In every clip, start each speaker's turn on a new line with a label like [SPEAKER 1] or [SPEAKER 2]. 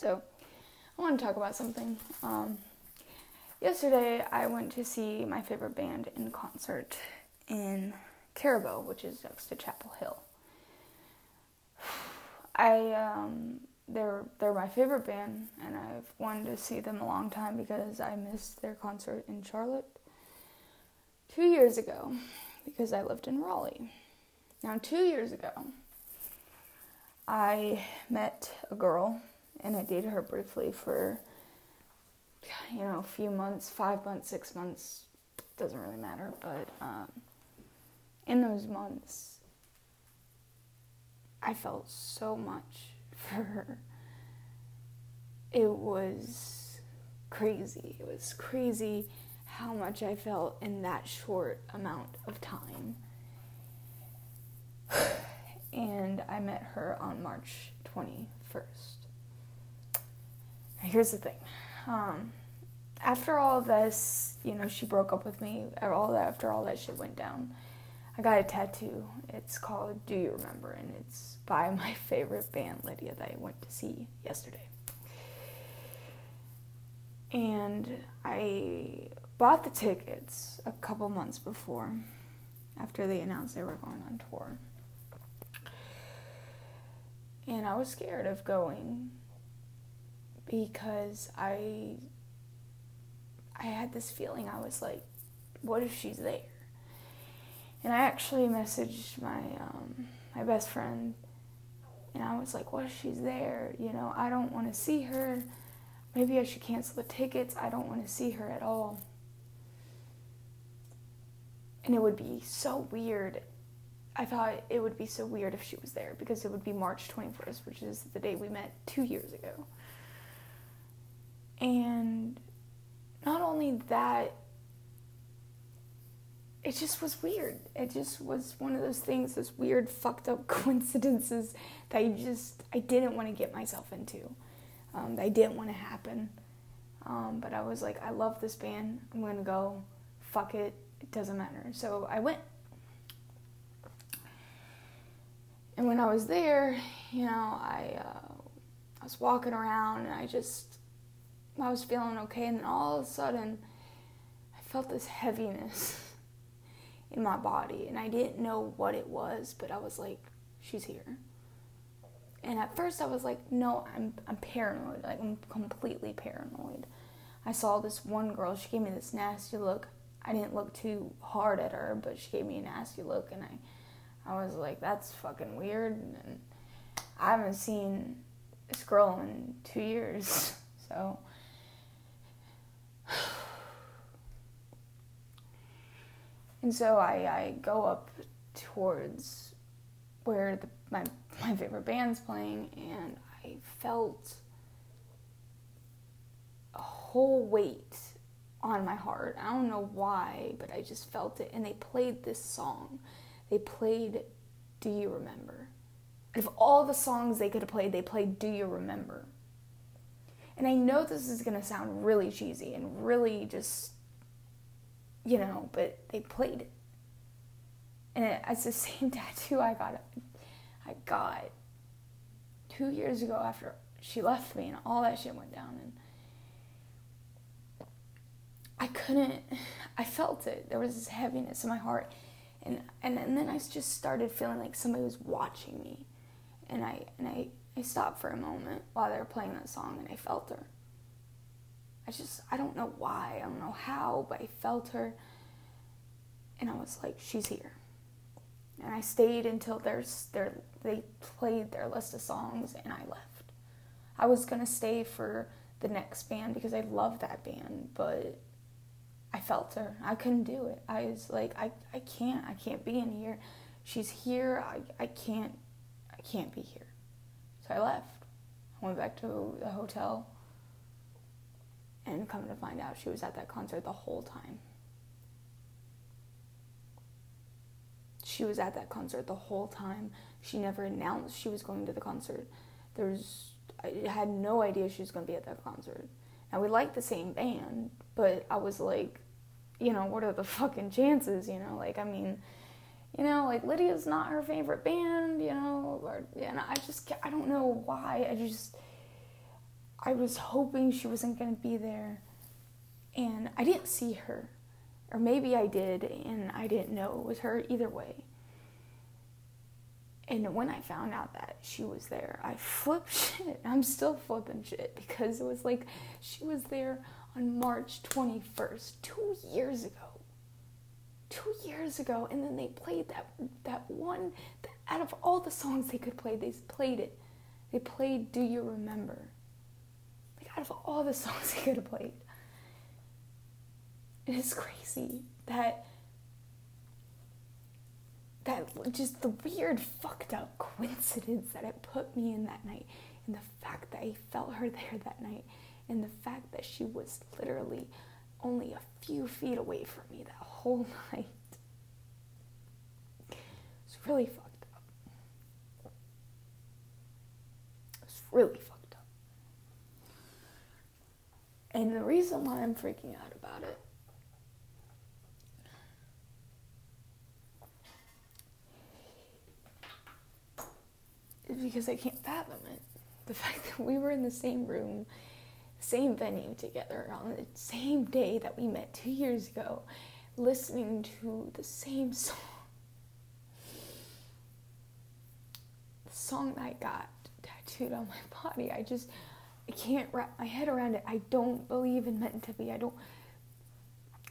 [SPEAKER 1] So, I want to talk about something. Um, yesterday, I went to see my favorite band in concert in Carrboro, which is next to Chapel Hill. I um, they're they're my favorite band, and I've wanted to see them a long time because I missed their concert in Charlotte two years ago because I lived in Raleigh. Now, two years ago, I met a girl and I dated her briefly for you know a few months, five months, six months, doesn't really matter. But um, in those months, I felt so much for her. It was crazy. It was crazy how much I felt in that short amount of time. and I met her on March 21st. Here's the thing. Um, after all this, you know, she broke up with me. All that after all that shit went down, I got a tattoo. It's called "Do You Remember?" and it's by my favorite band, Lydia, that I went to see yesterday. And I bought the tickets a couple months before, after they announced they were going on tour. And I was scared of going because I I had this feeling I was like, what if she's there? And I actually messaged my um, my best friend, and I was like, what if she's there? You know, I don't want to see her. Maybe I should cancel the tickets. I don't want to see her at all. And it would be so weird. I thought it would be so weird if she was there because it would be March 21st, which is the day we met two years ago. And not only that, it just was weird. It just was one of those things, those weird, fucked up coincidences that I just I didn't want to get myself into. Um, that I didn't want to happen. Um, but I was like, I love this band. I'm gonna go. Fuck it. It doesn't matter. So I went. And when I was there, you know, I uh, I was walking around and I just I was feeling okay, and then all of a sudden, I felt this heaviness in my body, and I didn't know what it was, but I was like, she's here. And at first, I was like, no, I'm, I'm paranoid. Like, I'm completely paranoid. I saw this one girl, she gave me this nasty look. I didn't look too hard at her, but she gave me a nasty look, and I, I was like, that's fucking weird. And I haven't seen this girl in two years, so and so I, I go up towards where the, my, my favorite band's playing, and I felt a whole weight on my heart. I don't know why, but I just felt it. And they played this song. They played Do You Remember? Of all the songs they could have played, they played Do You Remember? And I know this is going to sound really cheesy and really just, you know, but they played it. And it, it's the same tattoo I got. I got two years ago after she left me and all that shit went down. And I couldn't, I felt it. There was this heaviness in my heart. And, and, and then I just started feeling like somebody was watching me. And I, and I, I stopped for a moment while they were playing that song and I felt her. I just, I don't know why, I don't know how, but I felt her. And I was like, she's here. And I stayed until there's, their, they played their list of songs and I left. I was going to stay for the next band because I love that band, but I felt her. I couldn't do it. I was like, I, I can't, I can't be in here. She's here. I, I can't, I can't be here. So I left. I went back to the hotel and come to find out she was at that concert the whole time. She was at that concert the whole time. She never announced she was going to the concert. There's I had no idea she was going to be at that concert. Now we like the same band, but I was like, you know, what are the fucking chances, you know? Like I mean, you know, like Lydia's not her favorite band, you know, or and I just I don't know why. I just I was hoping she wasn't going to be there, and I didn't see her. Or maybe I did, and I didn't know it was her either way. And when I found out that she was there, I flipped shit. I'm still flipping shit because it was like she was there on March 21st, two years ago. Two years ago, and then they played that that one. That out of all the songs they could play, they played it. They played "Do You Remember." Out of all the songs he could have played, it is crazy that that just the weird fucked up coincidence that it put me in that night and the fact that I felt her there that night and the fact that she was literally only a few feet away from me that whole night. It's really fucked up. It's really fucked up. And the reason why I'm freaking out about it is because I can't fathom it. The fact that we were in the same room, same venue together on the same day that we met two years ago, listening to the same song. The song that I got tattooed on my body. I just I can't wrap my head around it. I don't believe in meant to be. I don't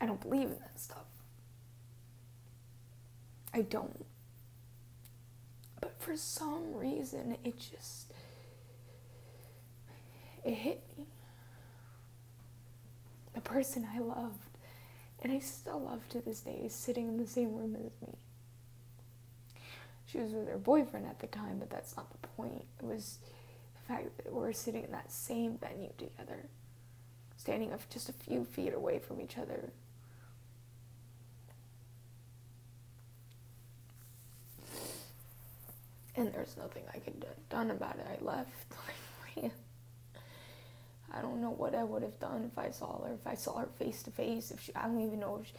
[SPEAKER 1] I don't believe in that stuff. I don't. But for some reason it just it hit me. The person I loved and I still love to this day is sitting in the same room as me. She was with her boyfriend at the time, but that's not the point. It was the fact that we're sitting in that same venue together, standing just a few feet away from each other. And there's nothing I could have done about it. I left. I don't know what I would have done if I saw her, if I saw her face to face, if she, I don't even know if she,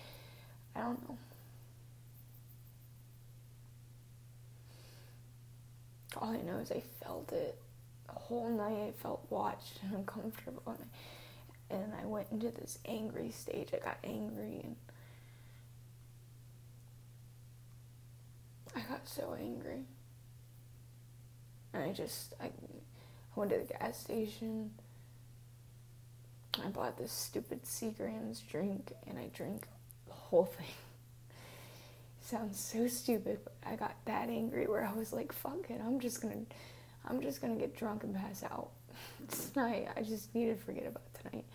[SPEAKER 1] I don't know. All I know is I felt it whole night. I felt watched and uncomfortable, and I, and I went into this angry stage. I got angry, and I got so angry, and I just I, I went to the gas station I bought this stupid Seagram's drink and I drank the whole thing. Sounds so stupid, but I got that angry where I was like, fuck it, I'm just gonna I'm just gonna get drunk and pass out tonight. I just need to forget about tonight.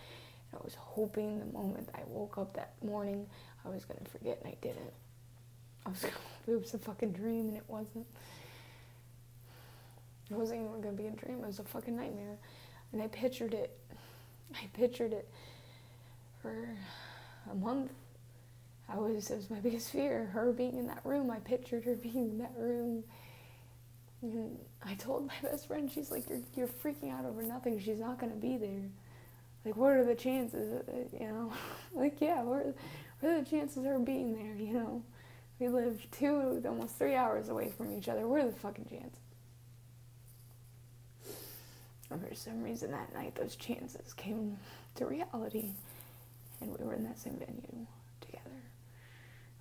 [SPEAKER 1] And I was hoping the moment I woke up that morning I was gonna forget and I didn't. I was gonna it was a fucking dream and it wasn't. It wasn't even gonna be a dream, it was a fucking nightmare. And I pictured it I pictured it for a month. I was it was my biggest fear, her being in that room. I pictured her being in that room. And I told my best friend, she's like, You're you're freaking out over nothing. She's not gonna be there. Like, what are the chances? Uh, you know, like, yeah, what are, what are the chances of her being there? You know, we live two, almost three hours away from each other. What are the fucking chances? And for some reason that night, those chances came to reality, and we were in that same venue together,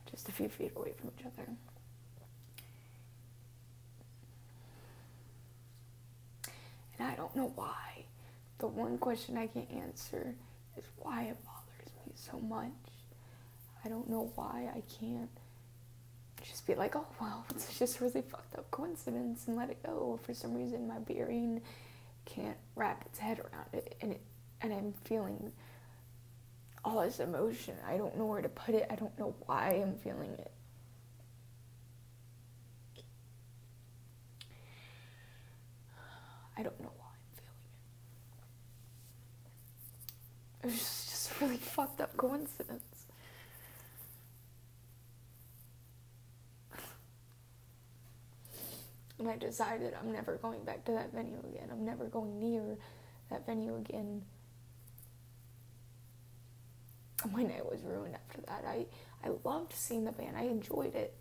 [SPEAKER 1] just a few feet away from each other. And I don't know why. The one question I can't answer is why it bothers me so much. I don't know why I can't just be like, oh, well, it's just really fucked up coincidence and let it go. For some reason, my brain can't wrap its head around it and it and I'm feeling all this emotion. I don't know where to put it. I don't know why I'm feeling it. I don't know why I'm feeling it. It was just, a really fucked up coincidence. And I decided I'm never going back to that venue again. I'm never going near that venue again. My night was ruined after that. I, I loved seeing the band. I enjoyed it.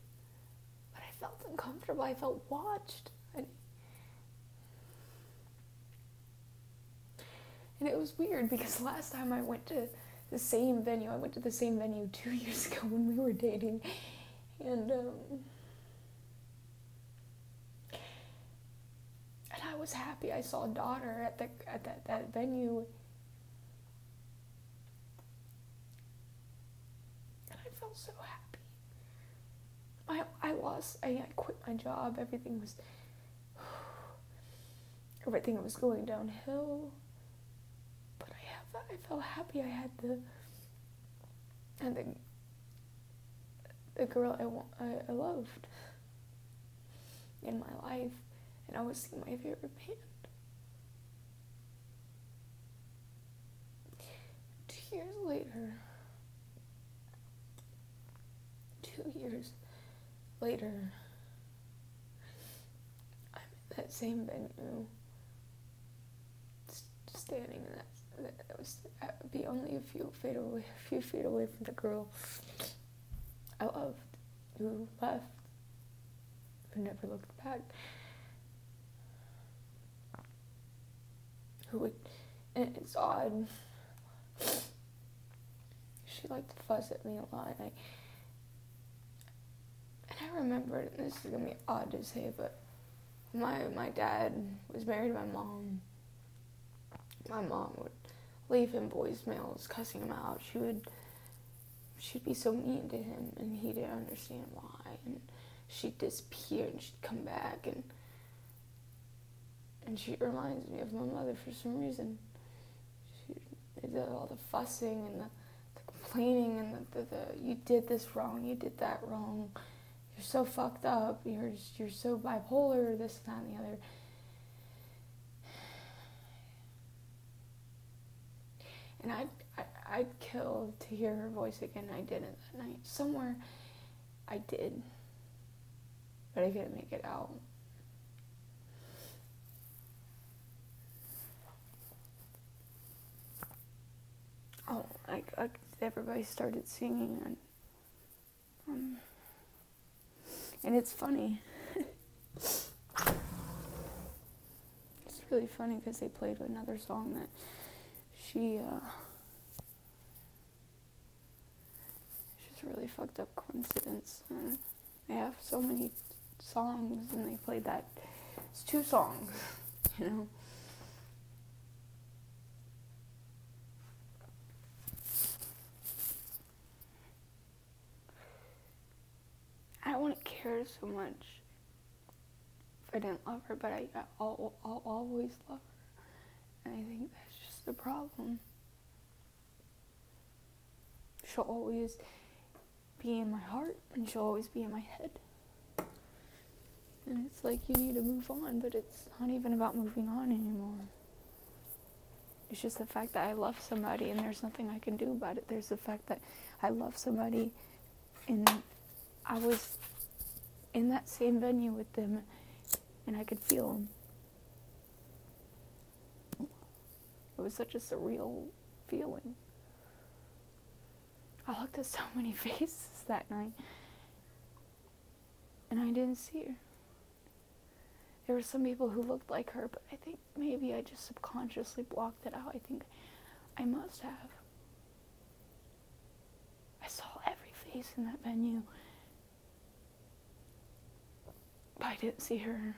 [SPEAKER 1] But I felt uncomfortable. I felt watched. I, And it was weird because last time I went to the same venue, I went to the same venue two years ago when we were dating. And, um, and I was happy. I saw a daughter at the at that, that venue. And I felt so happy. I I lost I, I quit my job. Everything was everything was going downhill. I felt happy I had the and the the girl I, I, I loved in my life and I was seeing my favorite band. Two years later, two years later, I'm in that same venue, standing in that. That was I'd be only a few feet away, a few feet away from the girl I loved, who left, who never looked back. who would, and it's odd. She liked to fuss at me a lot, and I, and I remember, and this is gonna be odd to say, but my my dad was married to my mom. My mom would leave him voicemails cussing him out. She would she'd be so mean to him and he didn't understand why and she'd disappear and she'd come back and and she reminds me of my mother for some reason. She did all the fussing and the, the complaining and the, the, the, you did this wrong, you did that wrong, you're so fucked up, you're you're so bipolar, this that and the other. And I'd, I, I'd kill to hear her voice again. I didn't that night. Somewhere I did, but I couldn't make it out. oh, like, like everybody started singing, and um, and it's funny. it's really funny because they played another song that she uh, a really fucked up coincidence. And they have so many songs, and they played that. It's two songs, you know. I wouldn't care so much if I didn't love her, but I, I'll, I'll always love her. And I think the problem. She'll always be in my heart and she'll always be in my head. And it's like you need to move on, but it's not even about moving on anymore. It's just the fact that I love somebody and there's nothing I can do about it. There's the fact that I love somebody and I was in that same venue with them and I could feel them. It was such a surreal feeling. I looked at so many faces that night and I didn't see her. There were some people who looked like her, but I think maybe I just subconsciously blocked it out. I think I must have. I saw every face in that venue. But I didn't see her.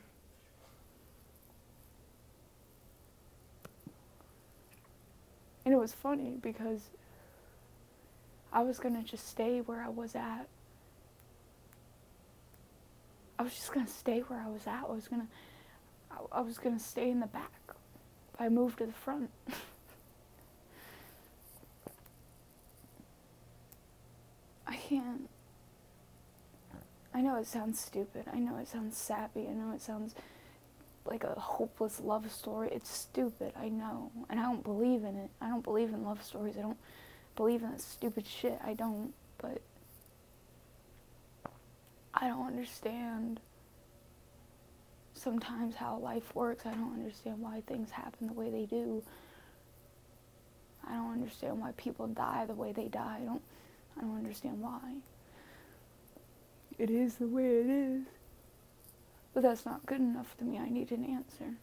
[SPEAKER 1] And it was funny because I was going to just stay where I was at. I was just going to stay where I was at. I was going to I was going to stay in the back. I moved to the front. I can't I know it sounds stupid. I know it sounds sappy. I know it sounds like a hopeless love story. It's stupid. I know. And I don't believe in it. I don't believe in love stories. I don't believe in that stupid shit. I don't. But I don't understand sometimes how life works. I don't understand why things happen the way they do. I don't understand why people die the way they die. I don't I don't understand why it is the way it is. But that's not good enough to me. I need an answer.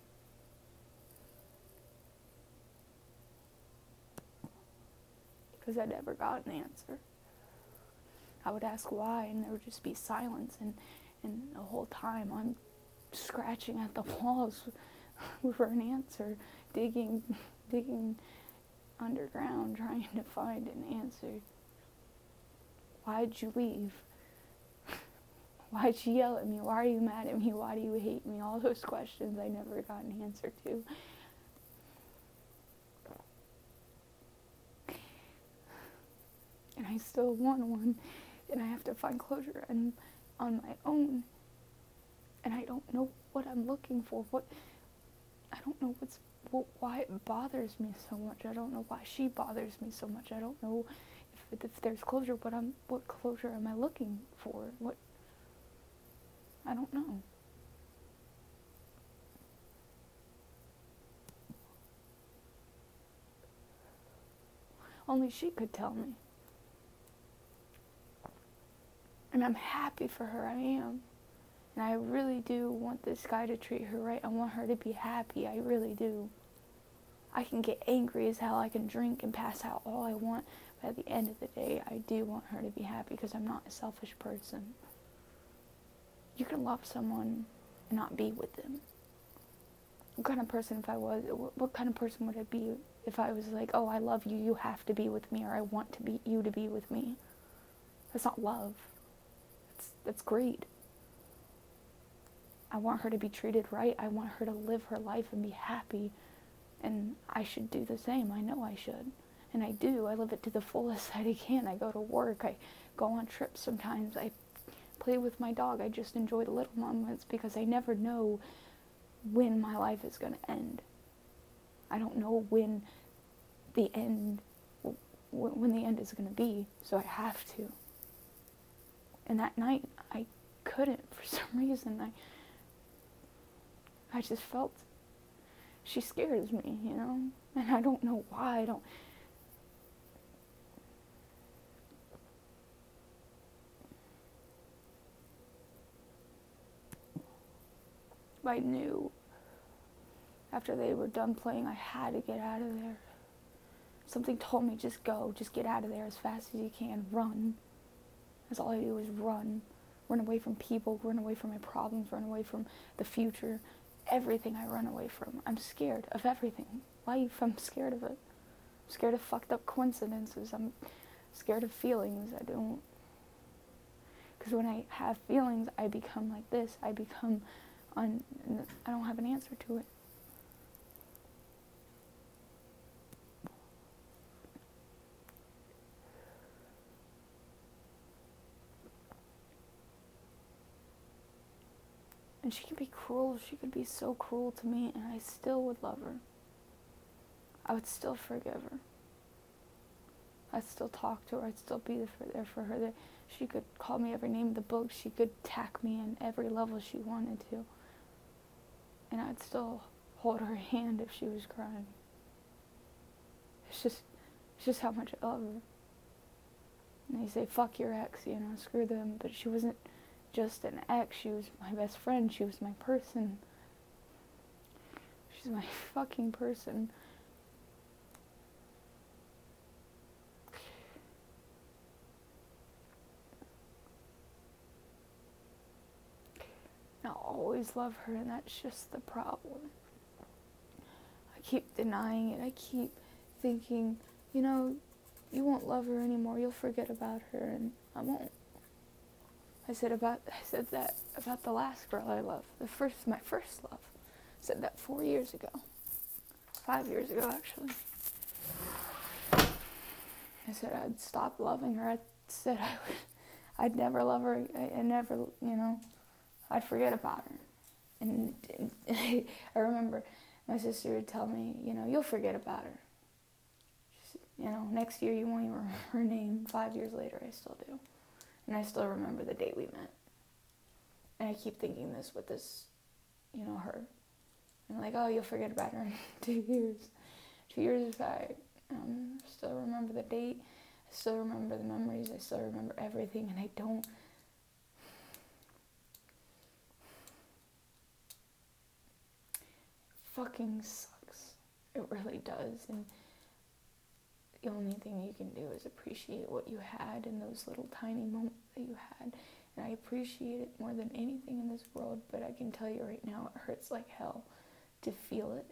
[SPEAKER 1] because I never got an answer. I would ask why, and there would just be silence, and, and the whole time I'm scratching at the walls for an answer, digging, digging underground, trying to find an answer. Why'd you leave? Why'd you yell at me? Why are you mad at me? Why do you hate me? All those questions I never got an answer to. And I still want one, and I have to find closure and on my own. And I don't know what I'm looking for. What I don't know what's why it bothers me so much. I don't know why she bothers me so much. I don't know if, if there's closure. What I'm what closure am I looking for? What I don't know. Only she could tell me. And I'm happy for her, I am. And I really do want this guy to treat her right. I want her to be happy, I really do. I can get angry as hell, I can drink and pass out all I want, but at the end of the day, I do want her to be happy because I'm not a selfish person. You can love someone and not be with them. What kind of person if I was, what kind of person would I be if I was like, oh, I love you, you have to be with me, or I want to be you to be with me? That's not love. That's, that's great. I want her to be treated right. I want her to live her life and be happy. And I should do the same. I know I should. And I do. I live it to the fullest that I can. I go to work. I go on trips sometimes. I play with my dog. I just enjoy the little moments because I never know when my life is going to end. I don't know when the end when the end is going to be, so I have to. And that night I couldn't for some reason. I I just felt she scares me, you know? And I don't know why. I don't. I knew after they were done playing, I had to get out of there. Something told me just go, just get out of there as fast as you can, run. That's all I do is run. Run away from people, run away from my problems, run away from the future, everything I run away from. I'm scared of everything. Life, I'm scared of it. I'm scared of fucked up coincidences. I'm scared of feelings. I don't. Because when I have feelings, I become like this. I become on. I don't have an answer to it. And she could be cruel. She could be so cruel to me, and I still would love her. I would still forgive her. I'd still talk to her. I'd still be there for her. She could call me every name in the book. She could tack me in every level she wanted to. And I'd still hold her hand if she was crying. It's just, it's just how much I love her. And they say, fuck your ex, you know, screw them. But she wasn't just an ex. She was my best friend. She was my person. She's my fucking person. Always love her, and that's just the problem. I keep denying it. I keep thinking, you know, you won't love her anymore. You'll forget about her, and I won't. I said about I said that about the last girl I loved, the first my first love. I said that four years ago, five years ago actually. I said I'd stop loving her. I said I would, I'd never love her. I, I never, you know, I'd forget about her. And, and I remember my sister would tell me, you know, you'll forget about her. you know, next year you won't even remember her name. Five years later, I still do. And I still remember the day we met. And I keep thinking this with this, you know, her. And like, oh, you'll forget about her in two years. Two years, I um, I still remember the date. I still remember the memories. I still remember everything. And I don't. Fucking sucks. It really does. And the only thing you can do is appreciate what you had in those little tiny moments that you had. And I appreciate it more than anything in this world, but I can tell you right now, it hurts like hell to feel it.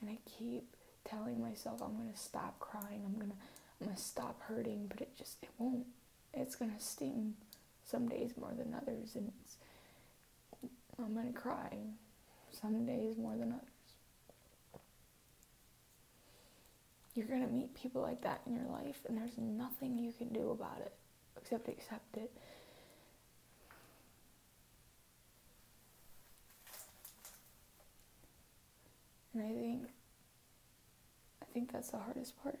[SPEAKER 1] And I keep telling myself I'm gonna stop crying, I'm gonna I'm gonna stop hurting, but it just it won't. It's gonna sting some days more than others and it's I'm gonna cry some days more than others. You're gonna meet people like that in your life and there's nothing you can do about it except accept it. And I think I think that's the hardest part.